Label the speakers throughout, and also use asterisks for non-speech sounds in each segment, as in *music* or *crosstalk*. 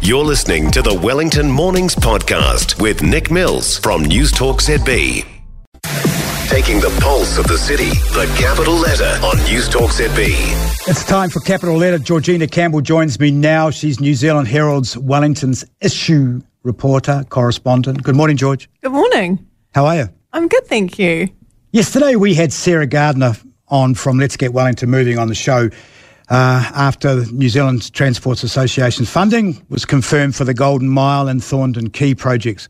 Speaker 1: You're listening to the Wellington Mornings Podcast with Nick Mills from News Talk ZB. Taking the pulse of the city, the capital letter on News Talk ZB.
Speaker 2: It's time for Capital Letter. Georgina Campbell joins me now. She's New Zealand Herald's Wellington's issue reporter, correspondent. Good morning, George.
Speaker 3: Good morning.
Speaker 2: How are you?
Speaker 3: I'm good, thank you.
Speaker 2: Yesterday we had Sarah Gardner on from Let's Get Wellington Moving on the show uh, after New Zealand Transports Association's funding was confirmed for the Golden Mile and Thorndon Quay projects.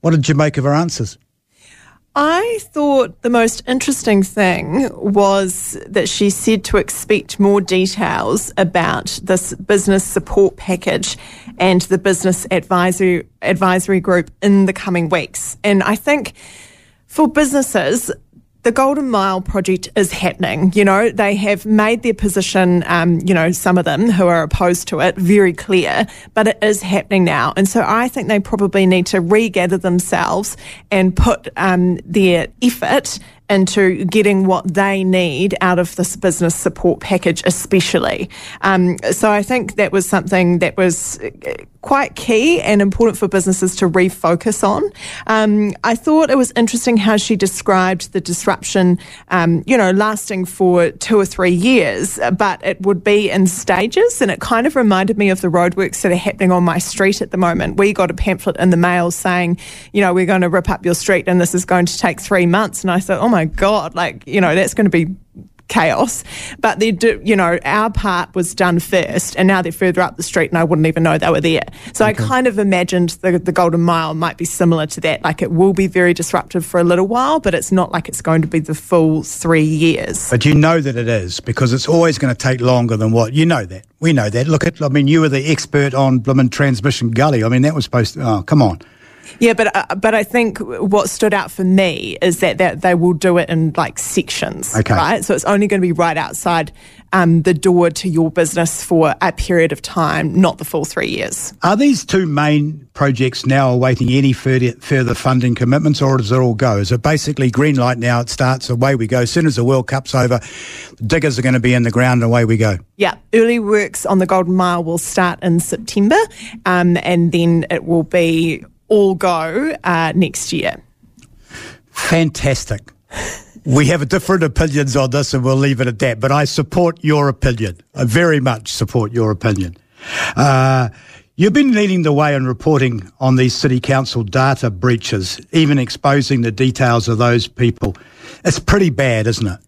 Speaker 2: What did you make of her answers?
Speaker 3: I thought the most interesting thing was that she said to expect more details about this business support package and the business advisory advisory group in the coming weeks. And I think for businesses, the Golden Mile project is happening. You know, they have made their position, um, you know, some of them who are opposed to it very clear, but it is happening now. And so I think they probably need to regather themselves and put um, their effort into getting what they need out of this business support package, especially. Um, so I think that was something that was quite key and important for businesses to refocus on. Um, I thought it was interesting how she described the disruption, um, you know, lasting for two or three years, but it would be in stages. And it kind of reminded me of the roadworks that are happening on my street at the moment. We got a pamphlet in the mail saying, you know, we're going to rip up your street and this is going to take three months. And I thought, oh my God, like, you know, that's going to be chaos. But they do, you know, our part was done first, and now they're further up the street, and I wouldn't even know they were there. So okay. I kind of imagined the, the Golden Mile might be similar to that. Like it will be very disruptive for a little while, but it's not like it's going to be the full three years.
Speaker 2: But you know that it is because it's always going to take longer than what you know that. We know that. Look at, I mean, you were the expert on Bloomin' Transmission Gully. I mean, that was supposed to, oh, come on.
Speaker 3: Yeah, but uh, but I think what stood out for me is that, that they will do it in like sections, okay. right? So it's only going to be right outside um, the door to your business for a period of time, not the full three years.
Speaker 2: Are these two main projects now awaiting any further, further funding commitments, or does it all go? Is it basically green light now? It starts away we go. As soon as the World Cup's over, diggers are going to be in the ground, and away we go.
Speaker 3: Yeah, early works on the Golden Mile will start in September, um, and then it will be all go uh, next year.
Speaker 2: Fantastic. *laughs* we have different opinions on this and we'll leave it at that. But I support your opinion. I very much support your opinion. Uh, you've been leading the way in reporting on these city council data breaches, even exposing the details of those people. It's pretty bad, isn't it?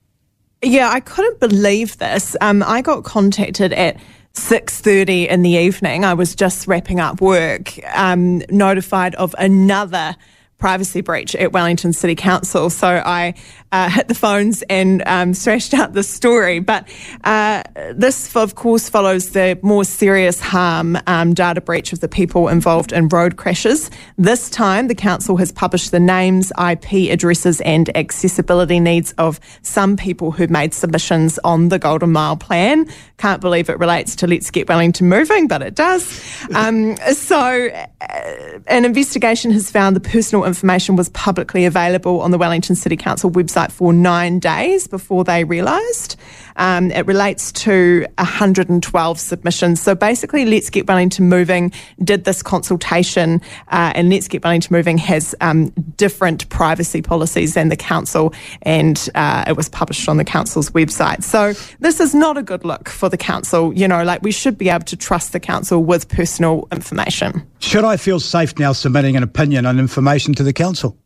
Speaker 3: Yeah, I couldn't believe this. Um, I got contacted at 6.30 in the evening, I was just wrapping up work, um, notified of another privacy breach at Wellington City Council. So I uh, hit the phones and um, thrashed out the story. But uh, this, of course, follows the more serious harm um, data breach of the people involved in road crashes. This time, the council has published the names, IP addresses, and accessibility needs of some people who made submissions on the Golden Mile plan. Can't believe it relates to Let's Get Wellington Moving, but it does. Um, so, uh, an investigation has found the personal information was publicly available on the Wellington City Council website for nine days before they realised. Um, it relates to 112 submissions. So basically, Let's Get Wellington Moving did this consultation, uh, and Let's Get Wellington Moving has um, different privacy policies than the council, and uh, it was published on the council's website. So this is not a good look for the council. You know, like we should be able to trust the council with personal information.
Speaker 2: Should I feel safe now submitting an opinion on information to the council?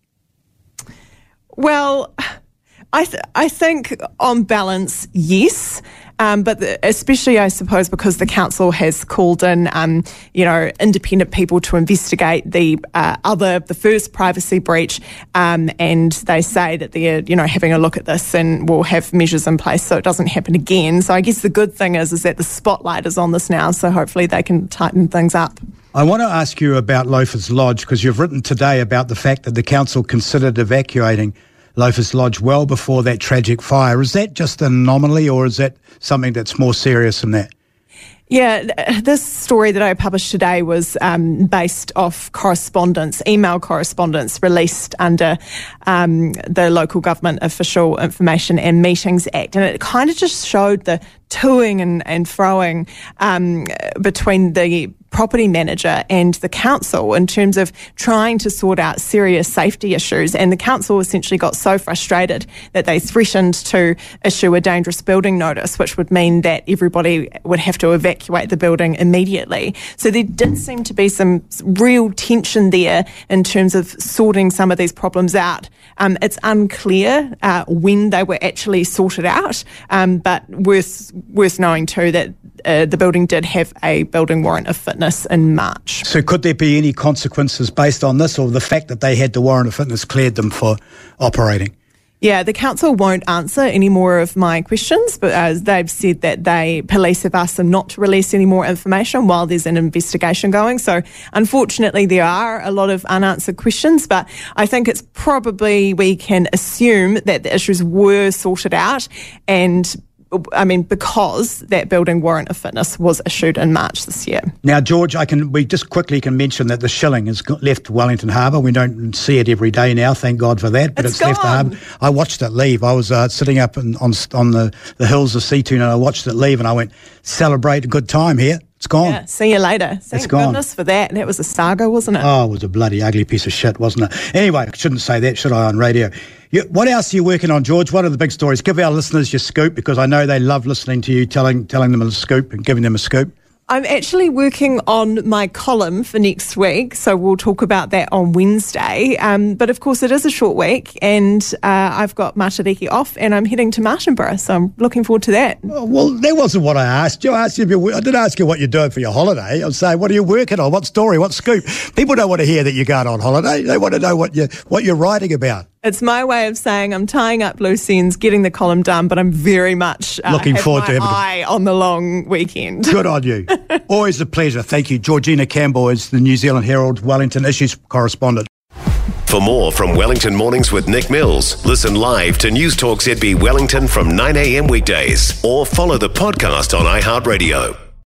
Speaker 3: Well, I th- I think on balance, yes. Um, but the, especially, I suppose, because the council has called in, um, you know, independent people to investigate the uh, other, the first privacy breach, um, and they say that they're, you know, having a look at this and will have measures in place so it doesn't happen again. So I guess the good thing is, is that the spotlight is on this now, so hopefully they can tighten things up.
Speaker 2: I want to ask you about Loafers Lodge because you've written today about the fact that the council considered evacuating Loafers Lodge well before that tragic fire. Is that just an anomaly or is that something that's more serious than that?
Speaker 3: Yeah, this story that I published today was um, based off correspondence, email correspondence released under um, the Local Government Official Information and Meetings Act. And it kind of just showed the toing and, and froing um, between the property manager and the council in terms of trying to sort out serious safety issues. And the council essentially got so frustrated that they threatened to issue a dangerous building notice, which would mean that everybody would have to evacuate the building immediately. So there did seem to be some real tension there in terms of sorting some of these problems out. Um, it's unclear uh, when they were actually sorted out, um, but worth worth knowing too that uh, the building did have a building warrant of fitness in March.
Speaker 2: So, could there be any consequences based on this, or the fact that they had the warrant of fitness cleared them for operating?
Speaker 3: Yeah, the council won't answer any more of my questions, but as they've said that they police have asked them not to release any more information while there's an investigation going. So unfortunately, there are a lot of unanswered questions, but I think it's probably we can assume that the issues were sorted out and I mean, because that building warrant of fitness was issued in March this year.
Speaker 2: Now, George, I can we just quickly can mention that the Shiling has left Wellington Harbour. We don't see it every day now, thank God for that.
Speaker 3: But
Speaker 2: it's,
Speaker 3: it's
Speaker 2: left the harbour. I watched it leave. I was uh, sitting up in, on on the, the hills of Seatoun and I watched it leave, and I went celebrate a good time here. It's gone.
Speaker 3: Yeah, see you later. Thank
Speaker 2: it's gone.
Speaker 3: goodness for that. That was a saga, wasn't it?
Speaker 2: Oh, it was a bloody ugly piece of shit, wasn't it? Anyway, I shouldn't say that, should I, on radio? You, what else are you working on, George? What are the big stories? Give our listeners your scoop because I know they love listening to you telling telling them a scoop and giving them a scoop.
Speaker 3: I'm actually working on my column for next week, so we'll talk about that on Wednesday. Um, but of course, it is a short week, and uh, I've got Matariki off, and I'm heading to Martinborough, so I'm looking forward to that.
Speaker 2: Oh, well, that wasn't what I asked you. I asked you. I didn't ask you what you're doing for your holiday. I'm saying, what are you working on? What story? What scoop? People don't want to hear that you're going on holiday. They want to know what you're what you're writing about.
Speaker 3: It's my way of saying I'm tying up loose ends, getting the column done, but I'm very much uh,
Speaker 2: looking forward
Speaker 3: my
Speaker 2: to having
Speaker 3: eye on the long weekend.
Speaker 2: Good on you. *laughs* Always a pleasure. Thank you, Georgina Campbell is the New Zealand Herald Wellington Issues correspondent.
Speaker 1: For more from Wellington Mornings with Nick Mills, listen live to News Talk ZB Wellington from 9 a.m. weekdays or follow the podcast on iHeartRadio.